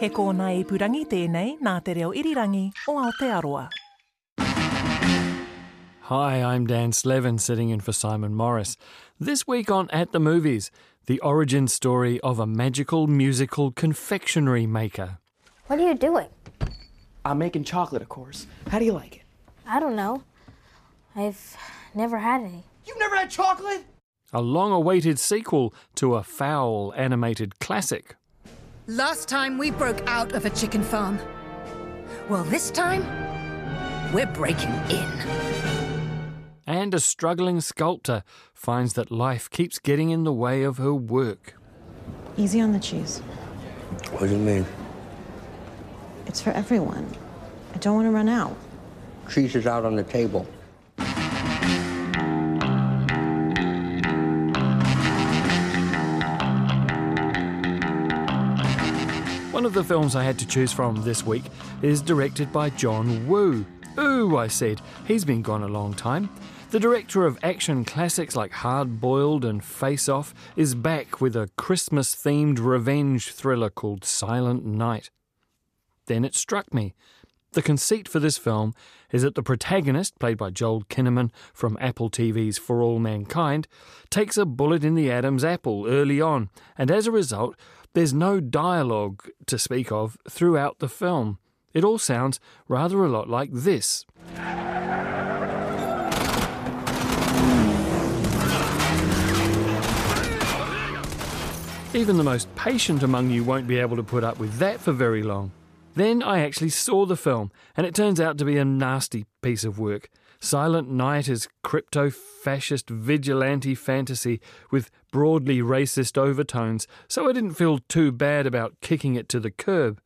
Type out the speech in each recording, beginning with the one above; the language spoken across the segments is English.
He kōna i purangi tēnei nā te reo irirangi o Aotearoa. Hi, I'm Dan Slevin, sitting in for Simon Morris. This week on At the Movies, the origin story of a magical musical confectionery maker. What are you doing? I'm making chocolate, of course. How do you like it? I don't know. I've never had any. You've never had chocolate? A long awaited sequel to a fowl animated classic. Last time we broke out of a chicken farm. Well, this time, we're breaking in. And a struggling sculptor finds that life keeps getting in the way of her work. Easy on the cheese. What do you mean? It's for everyone. I don't want to run out. Cheese is out on the table. One of the films I had to choose from this week is directed by John Woo. Ooh, I said, he's been gone a long time. The director of action classics like Hard Boiled and Face Off is back with a Christmas themed revenge thriller called Silent Night. Then it struck me. The conceit for this film is that the protagonist, played by Joel Kinnaman from Apple TV's For All Mankind, takes a bullet in the Adam's apple early on, and as a result, there's no dialogue to speak of throughout the film. It all sounds rather a lot like this. Even the most patient among you won't be able to put up with that for very long. Then I actually saw the film, and it turns out to be a nasty piece of work. Silent Night is crypto fascist vigilante fantasy with broadly racist overtones, so I didn't feel too bad about kicking it to the curb.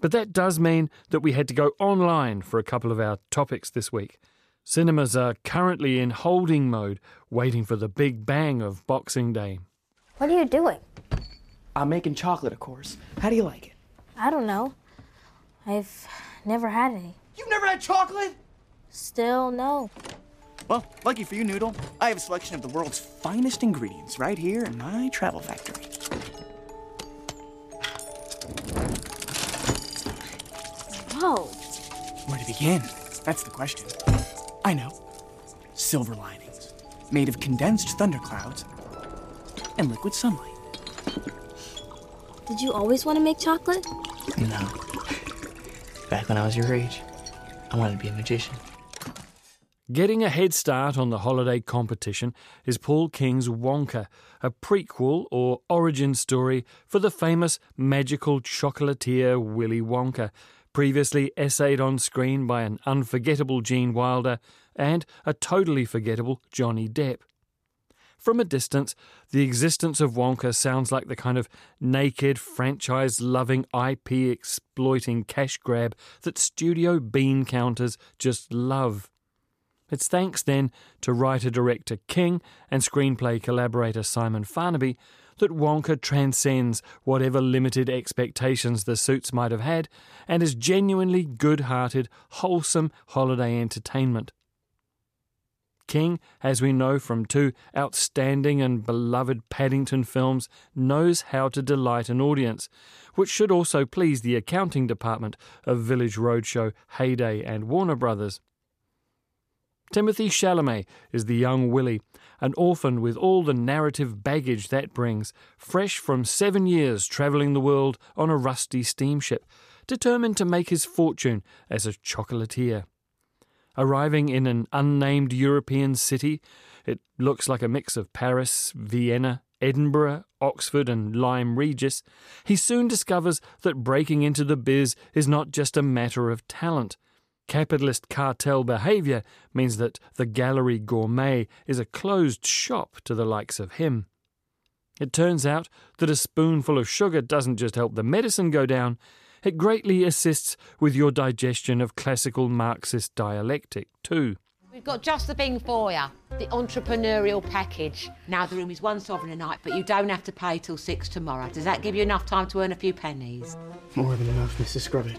But that does mean that we had to go online for a couple of our topics this week. Cinemas are currently in holding mode, waiting for the big bang of Boxing Day. What are you doing? I'm making chocolate, of course. How do you like it? I don't know. I've never had any. You've never had chocolate? Still no. Well, lucky for you, Noodle, I have a selection of the world's finest ingredients right here in my travel factory. Whoa. Where to begin? That's the question. I know. Silver linings, made of condensed thunderclouds and liquid sunlight. Did you always want to make chocolate? No. Back when I was your age, I wanted to be a magician. Getting a head start on the holiday competition is Paul King's Wonka, a prequel or origin story for the famous magical chocolatier Willy Wonka, previously essayed on screen by an unforgettable Gene Wilder and a totally forgettable Johnny Depp. From a distance, the existence of Wonka sounds like the kind of naked, franchise loving, IP exploiting cash grab that studio bean counters just love. It's thanks then to writer director King and screenplay collaborator Simon Farnaby that Wonka transcends whatever limited expectations the suits might have had and is genuinely good hearted, wholesome holiday entertainment. King, as we know from two outstanding and beloved Paddington films, knows how to delight an audience, which should also please the accounting department of Village Roadshow, Heyday, and Warner Brothers. Timothée Chalamet is the young Willy, an orphan with all the narrative baggage that brings, fresh from seven years travelling the world on a rusty steamship, determined to make his fortune as a chocolatier. Arriving in an unnamed European city, it looks like a mix of Paris, Vienna, Edinburgh, Oxford, and Lyme Regis, he soon discovers that breaking into the biz is not just a matter of talent. Capitalist cartel behaviour means that the Galeries Gourmet is a closed shop to the likes of him. It turns out that a spoonful of sugar doesn't just help the medicine go down, it greatly assists with your digestion of classical Marxist dialectic, too. We've got just the thing for you the entrepreneurial package. Now, the room is one sovereign a night, but you don't have to pay till six tomorrow. Does that give you enough time to earn a few pennies? More than enough, Mrs. Scrubbit.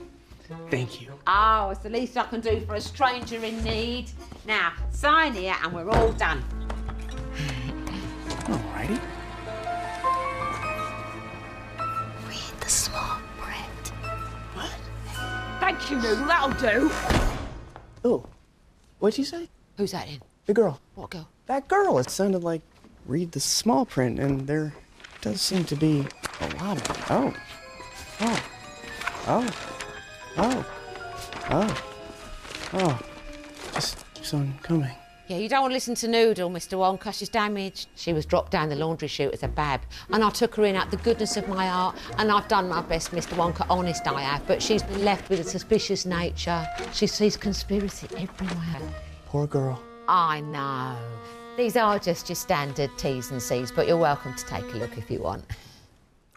Thank you. Oh, it's the least I can do for a stranger in need. Now, sign here and we're all done. Alrighty. Read the small print. What? Thank you, Noodle, that'll do. Oh, what'd you say? Who's that in? The girl. What girl? That girl. It sounded like read the small print, and there does seem to be a lot of it. Oh. Oh. Oh. Oh. Oh. Oh. Just keeps on coming. Yeah, you don't want to listen to Noodle, Mr. Wonka. She's damaged. She was dropped down the laundry chute as a bab, and I took her in out the goodness of my heart, and I've done my best, Mr. Wonka. Honest, I have. But she's been left with a suspicious nature. She sees conspiracy everywhere. Poor girl. I know. These are just your standard T's and C's, but you're welcome to take a look if you want.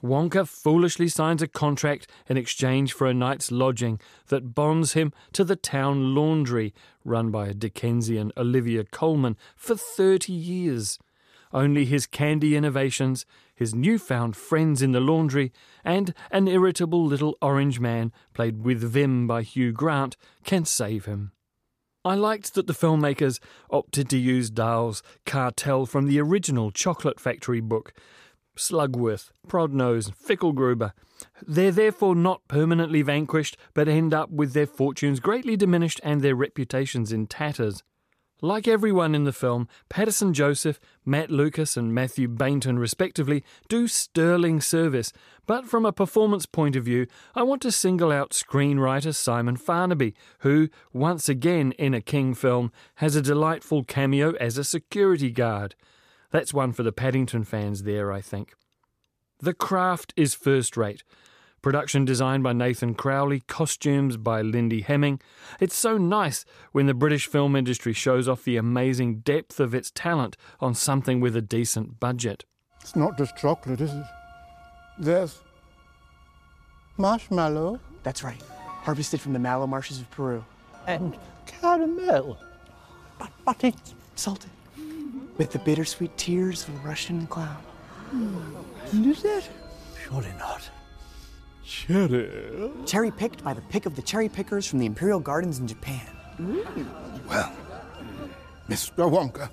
Wonka foolishly signs a contract in exchange for a night's lodging that bonds him to the town laundry, run by a Dickensian Olivia Colman, for 30 years. Only his candy innovations, his newfound friends in the laundry, and an irritable little orange man, played with vim by Hugh Grant, can save him. I liked that the filmmakers opted to use Dahl's cartel from the original Chocolate Factory book Slugworth, Prodnose, Fickelgruber. They're therefore not permanently vanquished, but end up with their fortunes greatly diminished and their reputations in tatters. Like everyone in the film, Paterson Joseph, Matt Lucas, and Mathew Baynton, respectively, do sterling service, but from a performance point of view, I want to single out screenwriter Simon Farnaby, who, once again in a King film, has a delightful cameo as a security guard. That's one for the Paddington fans there, I think. The craft is first rate. Production designed by Nathan Crowley, costumes by Lindy Hemming. It's so nice when the British film industry shows off the amazing depth of its talent on something with a decent budget. It's not just chocolate, is it? There's marshmallow That's right. Harvested from the mallow marshes of Peru. and caramel. But, but it's Salted. With the bittersweet tears of a Russian clown. Hmm. is it? Surely not. Cherry. Cherry picked by the pick of the cherry pickers from the Imperial Gardens in Japan. Hmm. Well, Mr. Wonka,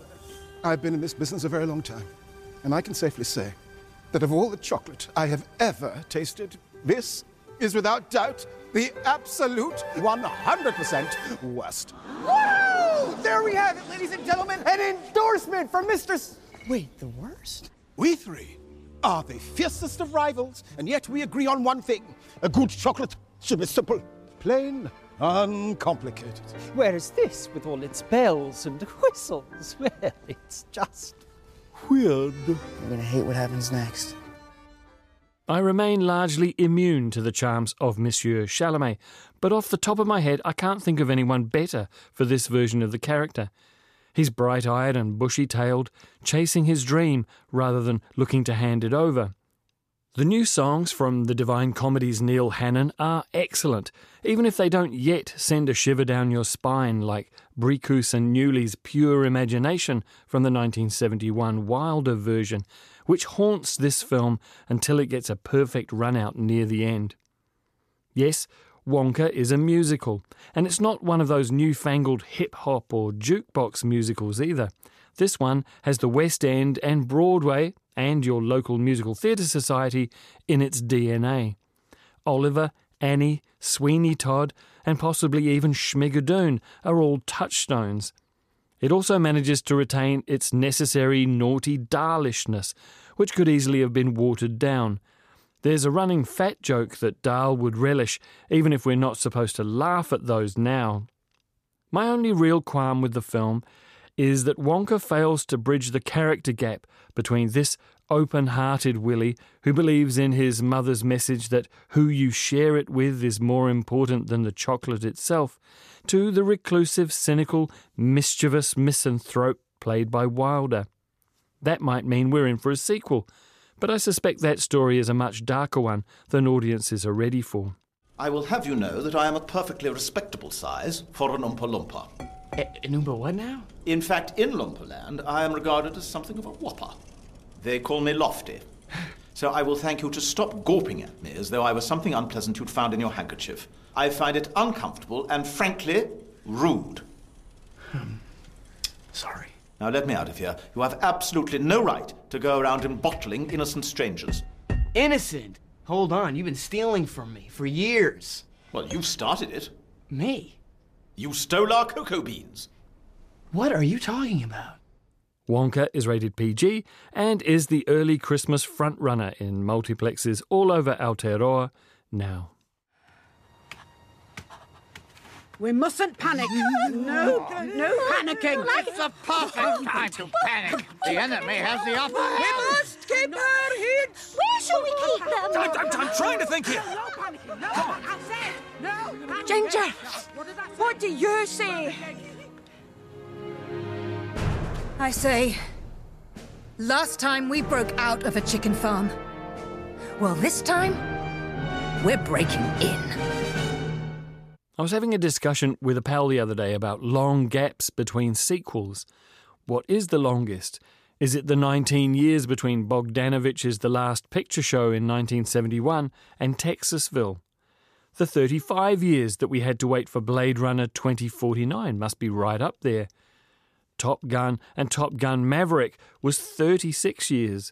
I've been in this business a very long time, and I can safely say that of all the chocolate I have ever tasted, this is without doubt the absolute 100% worst. Woo! There we have it, ladies and gentlemen. An endorsement from Mr. S- Wait, the worst? We three are the fiercest of rivals, and yet we agree on one thing. A good chocolate should be simple, plain, uncomplicated. Whereas this, with all its bells and whistles, well, it's just. Weird. I'm gonna hate what happens next. I remain largely immune to the charms of Monsieur Chalamet, but off the top of my head, I can't think of anyone better for this version of the character. He's bright eyed and bushy tailed, chasing his dream rather than looking to hand it over. The new songs from the Divine Comedy's Neil Hannon are excellent, even if they don't yet send a shiver down your spine like Bricusse and Newley's Pure Imagination from the 1971 Wilder version, which haunts this film until it gets a perfect run out near the end. Yes, Wonka is a musical, and it's not one of those newfangled hip hop or jukebox musicals either. This one has the West End and Broadway and your local musical theatre society in its DNA. Oliver, Annie, Sweeney Todd, and possibly even Schmigadoon are all touchstones. It also manages to retain its necessary naughty Dahlishness, which could easily have been watered down. There's a running fat joke that Dahl would relish, even if we're not supposed to laugh at those now. My only real qualm with the film is that Wonka fails to bridge the character gap between this open hearted Willy, who believes in his mother's message that who you share it with is more important than the chocolate itself, to the reclusive, cynical, mischievous misanthrope played by Wilder. That might mean we're in for a sequel, but I suspect that story is a much darker one than audiences are ready for. I will have you know that I am a perfectly respectable size for an Oompa Loompa. An eh, Oompa what now? In fact, in Loompa I am regarded as something of a whopper. They call me Lofty. So I will thank you to stop gawping at me as though I was something unpleasant you'd found in your handkerchief. I find it uncomfortable and, frankly, rude. Hmm. Sorry. Now let me out of here. You have absolutely no right to go around embottling innocent strangers. Innocent? Hold on, you've been stealing from me for years. Well, you started it. Me? You stole our cocoa beans. What are you talking about? Wonka is rated PG and is the early Christmas frontrunner in multiplexes all over Aotearoa now. We mustn't panic. No, no panicking. It's the perfect time to panic. The enemy has the upper hand. We must keep our heads. Where shall we keep them? I'm, I'm, I'm trying to think here. No panicking. No, I said no. Panicking. Ginger, what do you say? I say, last time we broke out of a chicken farm. Well, this time, we're breaking in. I was having a discussion with a pal the other day about long gaps between sequels. What is the longest? Is it the 19 years between Bogdanovich's The Last Picture Show in 1971 and Texasville? The 35 years that we had to wait for Blade Runner 2049 must be right up there. Top Gun and Top Gun Maverick was 36 years.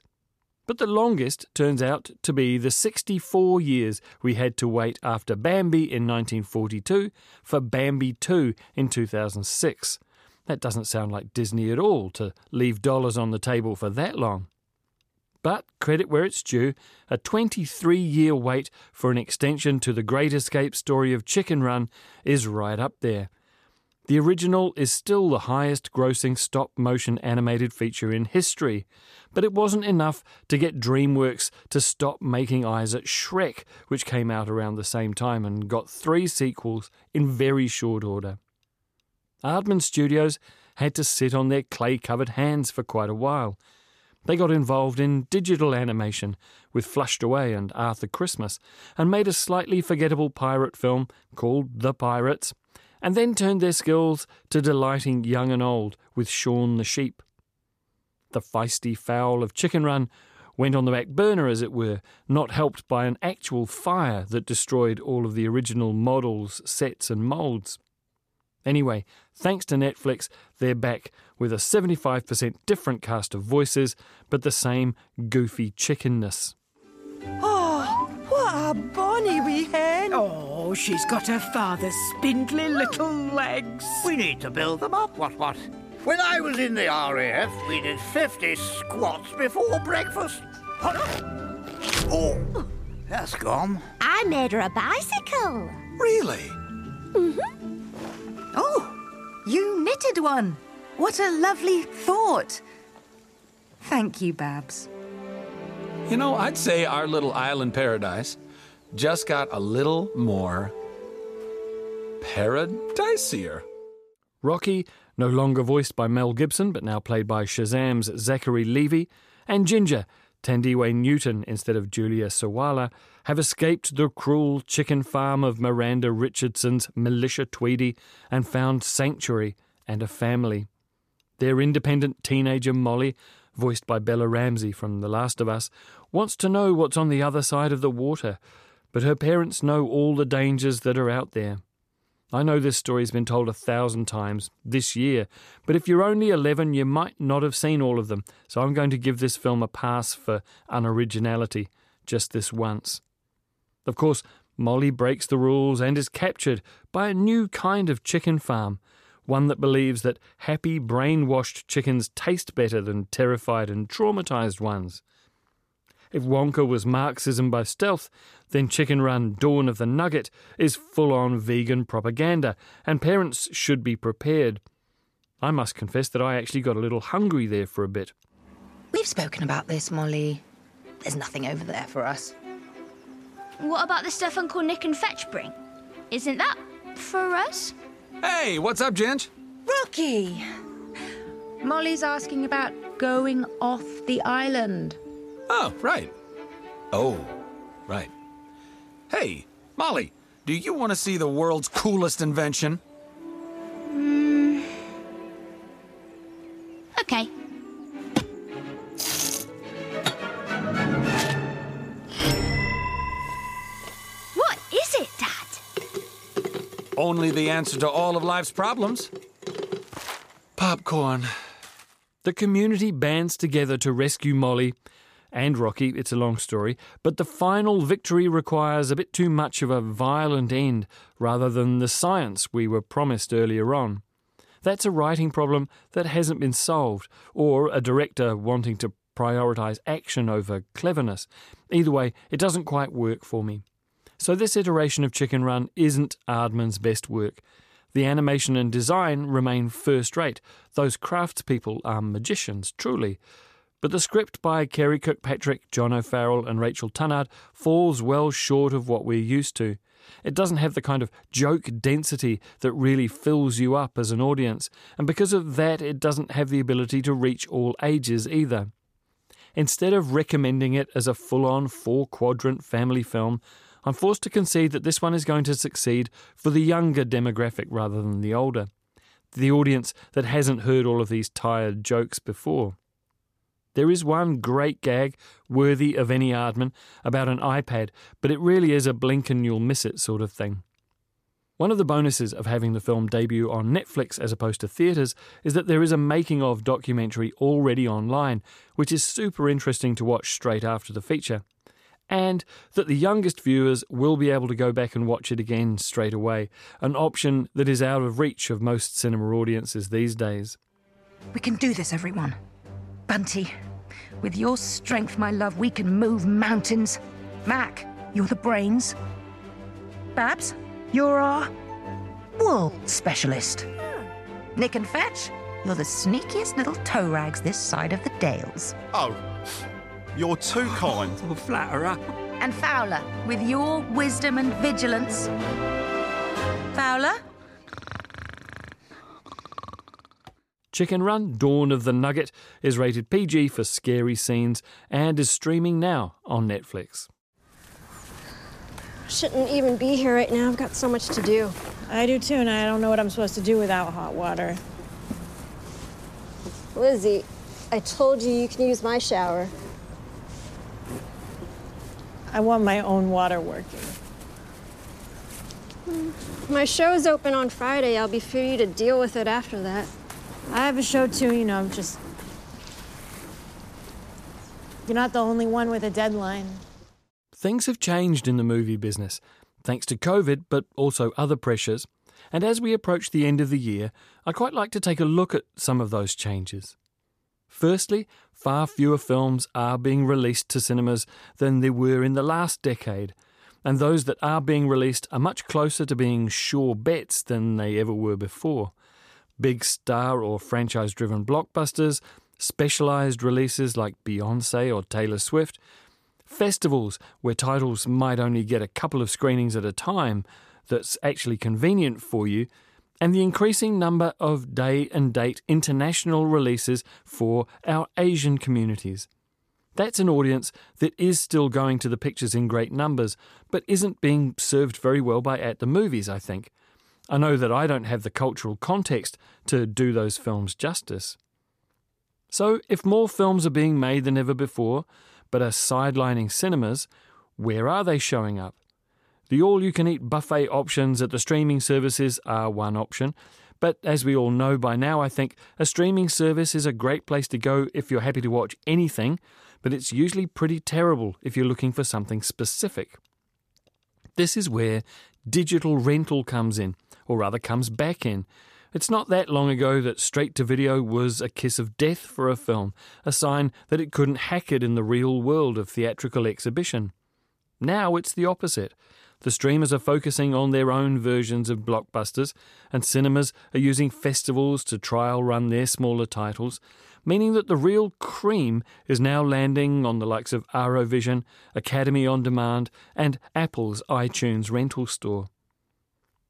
But the longest turns out to be the 64 years we had to wait after Bambi in 1942 for Bambi 2 in 2006. That doesn't sound like Disney at all to leave dollars on the table for that long. But credit where it's due, a 23 year wait for an extension to the Great Escape story of Chicken Run is right up there. The original is still the highest grossing stop motion animated feature in history, but it wasn't enough to get DreamWorks to stop making eyes at Shrek, which came out around the same time and got three sequels in very short order. Aardman Studios had to sit on their clay covered hands for quite a while. They got involved in digital animation with Flushed Away and Arthur Christmas and made a slightly forgettable pirate film called The Pirates and then turned their skills to delighting young and old with Shaun the Sheep. The feisty fowl of Chicken Run went on the back burner, as it were, not helped by an actual fire that destroyed all of the original models, sets, and moulds. Anyway, thanks to Netflix, they're back with a 75% different cast of voices, but the same goofy chickenness. What a bonny wee hen! Oh, she's got her father's spindly little legs. We need to build them up, what, what? When I was in the RAF, we did 50 squats before breakfast. Oh, that's gone. I made her a bicycle. Really? Mm-hmm. Oh, you knitted one. What a lovely thought. Thank you, Babs. You know, I'd say our little island paradise just got a little more paradisier. Rocky, no longer voiced by Mel Gibson, but now played by Shazam's Zachary Levi, and Ginger, Thandiwe Newton instead of Julia Sawalha, have escaped the cruel chicken farm of Miranda Richardson's Melisha Tweedy and found sanctuary and a family. Their independent teenager Molly, voiced by Bella Ramsey from The Last of Us, wants to know what's on the other side of the water, but her parents know all the dangers that are out there. I know this story's been told a thousand times this year, but if you're only 11, you might not have seen all of them, so I'm going to give this film a pass for unoriginality just this once. Of course, Molly breaks the rules and is captured by a new kind of chicken farm, one that believes that happy, brainwashed chickens taste better than terrified and traumatized ones. If Wonka was Marxism by stealth, then Chicken Run Dawn of the Nugget is full on vegan propaganda, and parents should be prepared. I must confess that I actually got a little hungry there for a bit. We've spoken about this, Molly. There's nothing over there for us. What about the stuff Uncle Nick and Fetch bring? Isn't that for us? Hey, what's up, Ginge? Rocky! Molly's asking about going off the island. Oh, right. Oh, right. Hey, Molly, do you want to see the world's coolest invention? Mm. Okay. What is it, Dad? Only the answer to all of life's problems. Popcorn. The community bands together to rescue Molly and Rocky. It's a long story, but the final victory requires a bit too much of a violent end rather than the science we were promised earlier on. That's a writing problem that hasn't been solved, or a director wanting to prioritise action over cleverness. Either way, it doesn't quite work for me. So, this iteration of Chicken Run isn't Aardman's best work. The animation and design remain first rate. Those craftspeople are magicians, truly. But the script by Karey Kirkpatrick, John O'Farrell, and Rachel Tunnard falls well short of what we're used to. It doesn't have the kind of joke density that really fills you up as an audience, and because of that, it doesn't have the ability to reach all ages either. Instead of recommending it as a full on four quadrant family film, I'm forced to concede that this one is going to succeed for the younger demographic rather than the older, the audience that hasn't heard all of these tired jokes before. There is one great gag worthy of any Aardman about an iPad, but it really is a blink and you'll miss it sort of thing. One of the bonuses of having the film debut on Netflix as opposed to theatres is that there is a making of documentary already online, which is super interesting to watch straight after the feature. And that the youngest viewers will be able to go back and watch it again straight away, an option that is out of reach of most cinema audiences these days. We can do this, everyone. Bunty, with your strength, my love, we can move mountains. Mac, you're the brains. Babs, you're our wool specialist. Nick and Fetch, you're the sneakiest little toe rags this side of the Dales. Oh, you're too kind. Oh, flatterer. And Fowler, with your wisdom and vigilance. Fowler? Chicken Run Dawn of the Nugget is rated PG for scary scenes and is streaming now on Netflix. Shouldn't even be here right now. I've got so much to do. I do too, and I don't know what I'm supposed to do without hot water. Lizzie, I told you you can use my shower. I want my own water working. My show's open on Friday. I'll be free to deal with it after that. I have a show too, you know, I'm just. You're not the only one with a deadline. Things have changed in the movie business, thanks to COVID, but also other pressures. And as we approach the end of the year, I'd quite like to take a look at some of those changes. Firstly, far fewer films are being released to cinemas than there were in the last decade, and those that are being released are much closer to being sure bets than they ever were before. Big star or franchise driven blockbusters, specialised releases like Beyonce or Taylor Swift, festivals where titles might only get a couple of screenings at a time that's actually convenient for you, and the increasing number of day and date international releases for our Asian communities. That's an audience that is still going to the pictures in great numbers, but isn't being served very well by At the Movies, I think. I know that I don't have the cultural context to do those films justice. So, if more films are being made than ever before, but are sidelining cinemas, where are they showing up? The all you can eat buffet options at the streaming services are one option, but as we all know by now, I think a streaming service is a great place to go if you're happy to watch anything, but it's usually pretty terrible if you're looking for something specific. This is where digital rental comes in, or rather comes back in. It's not that long ago that straight to video was a kiss of death for a film, a sign that it couldn't hack it in the real world of theatrical exhibition. Now it's the opposite. The streamers are focusing on their own versions of blockbusters, and cinemas are using festivals to trial run their smaller titles, meaning that the real cream is now landing on the likes of Arovision, Academy on Demand, and Apple's iTunes rental store.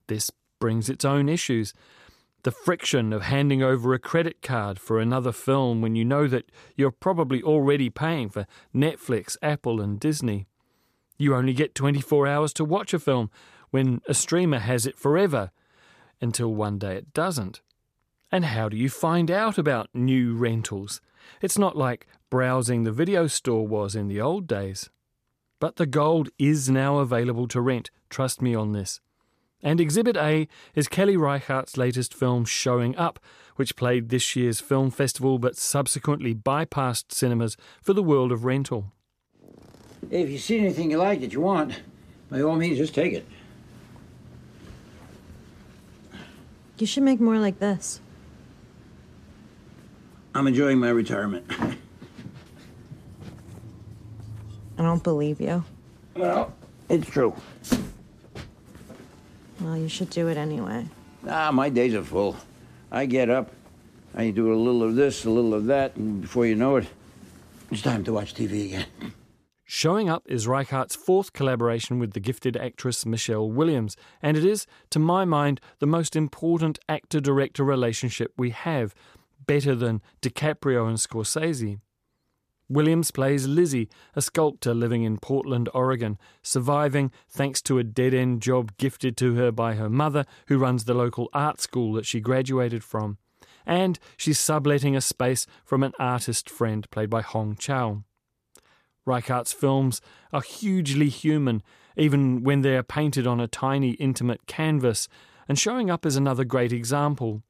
This brings its own issues. The friction of handing over a credit card for another film when you know that you're probably already paying for Netflix, Apple, and Disney. You only get 24 hours to watch a film when a streamer has it forever, until one day it doesn't. And how do you find out about new rentals? It's not like browsing the video store was in the old days. But the gold is now available to rent, trust me on this. And Exhibit A is Kelly Reichardt's latest film, Showing Up, which played this year's film festival but subsequently bypassed cinemas for the world of rental. Hey, if you see anything you like that you want, by all means, just take it. You should make more like this. I'm enjoying my retirement. I don't believe you. Well, it's true. Well, you should do it anyway. Ah, my days are full. I get up, I do a little of this, a little of that, and before you know it, it's time to watch TV again. Showing Up is Reichardt's fourth collaboration with the gifted actress Michelle Williams, and it is, to my mind, the most important actor director relationship we have, better than DiCaprio and Scorsese. Williams plays Lizzie, a sculptor living in Portland, Oregon, surviving thanks to a dead end job gifted to her by her mother, who runs the local art school that she graduated from. And she's subletting a space from an artist friend played by Hong Chau. Reichardt's films are hugely human, even when they are painted on a tiny, intimate canvas, and showing up is another great example.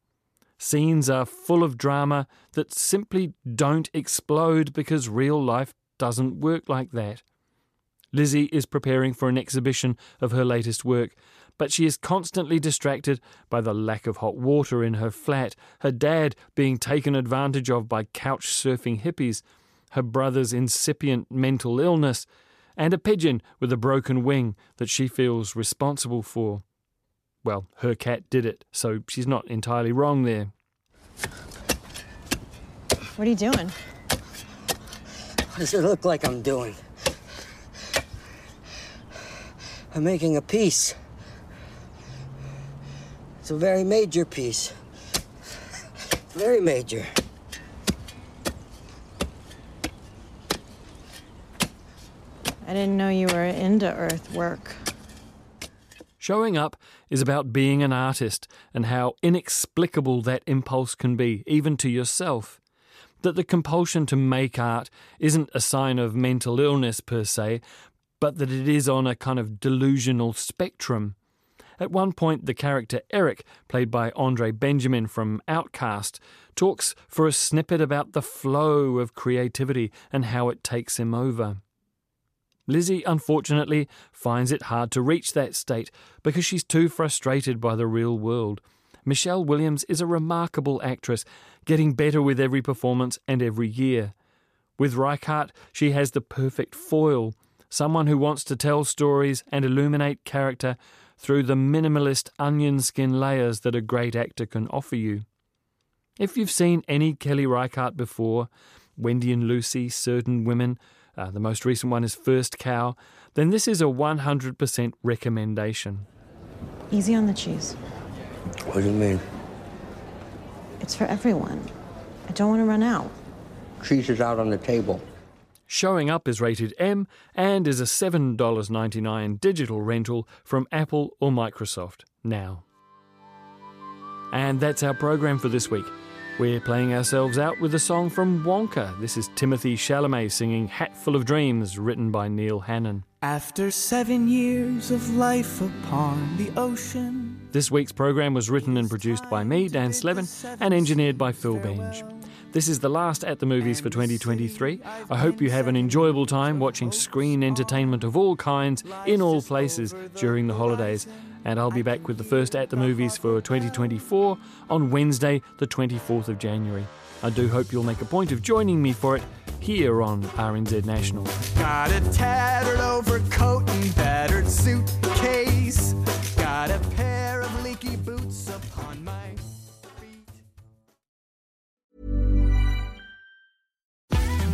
Scenes are full of drama that simply don't explode because real life doesn't work like that. Lizzie is preparing for an exhibition of her latest work, but she is constantly distracted by the lack of hot water in her flat, her dad being taken advantage of by couch surfing hippies, her brother's incipient mental illness, and a pigeon with a broken wing that she feels responsible for. Well, her cat did it, so she's not entirely wrong there. What are you doing? What does it look like I'm doing? I'm making a piece. It's a very major piece. Very major. I didn't know you were into earth work. Showing up is about being an artist and how inexplicable that impulse can be, even to yourself. That the compulsion to make art isn't a sign of mental illness per se, but that it is on a kind of delusional spectrum. At one point, the character Eric, played by Andre Benjamin from OutKast, talks for a snippet about the flow of creativity and how it takes him over. Lizzie, unfortunately, finds it hard to reach that state because she's too frustrated by the real world. Michelle Williams is a remarkable actress, getting better with every performance and every year. With Reichardt, she has the perfect foil, someone who wants to tell stories and illuminate character through the minimalist onion skin layers that a great actor can offer you. If you've seen any Kelly Reichardt before, Wendy and Lucy, Certain Women, uh, the most recent one is First Cow, then this is a 100% recommendation. Easy on the cheese. What do you mean? It's for everyone. I don't want to run out. Cheese is out on the table. Showing Up is rated M and is a $7.99 digital rental from Apple or Microsoft now. And that's our program for this week. We're playing ourselves out with a song from Wonka. This is Timothée Chalamet singing Hatful of Dreams, written by Neil Hannon. After seven years of life upon the ocean. This week's program was written and produced by me, Dan Slevin, and engineered by Phil Benge. This is the last at the movies for 2023. I hope you have an enjoyable time watching screen entertainment of all kinds in all places during the holidays. And I'll be back with the first at the movies for 2024 on Wednesday, the 24th of January. I do hope you'll make a point of joining me for it here on RNZ National. Got a tattered overcoat and battered suitcase. Got a pair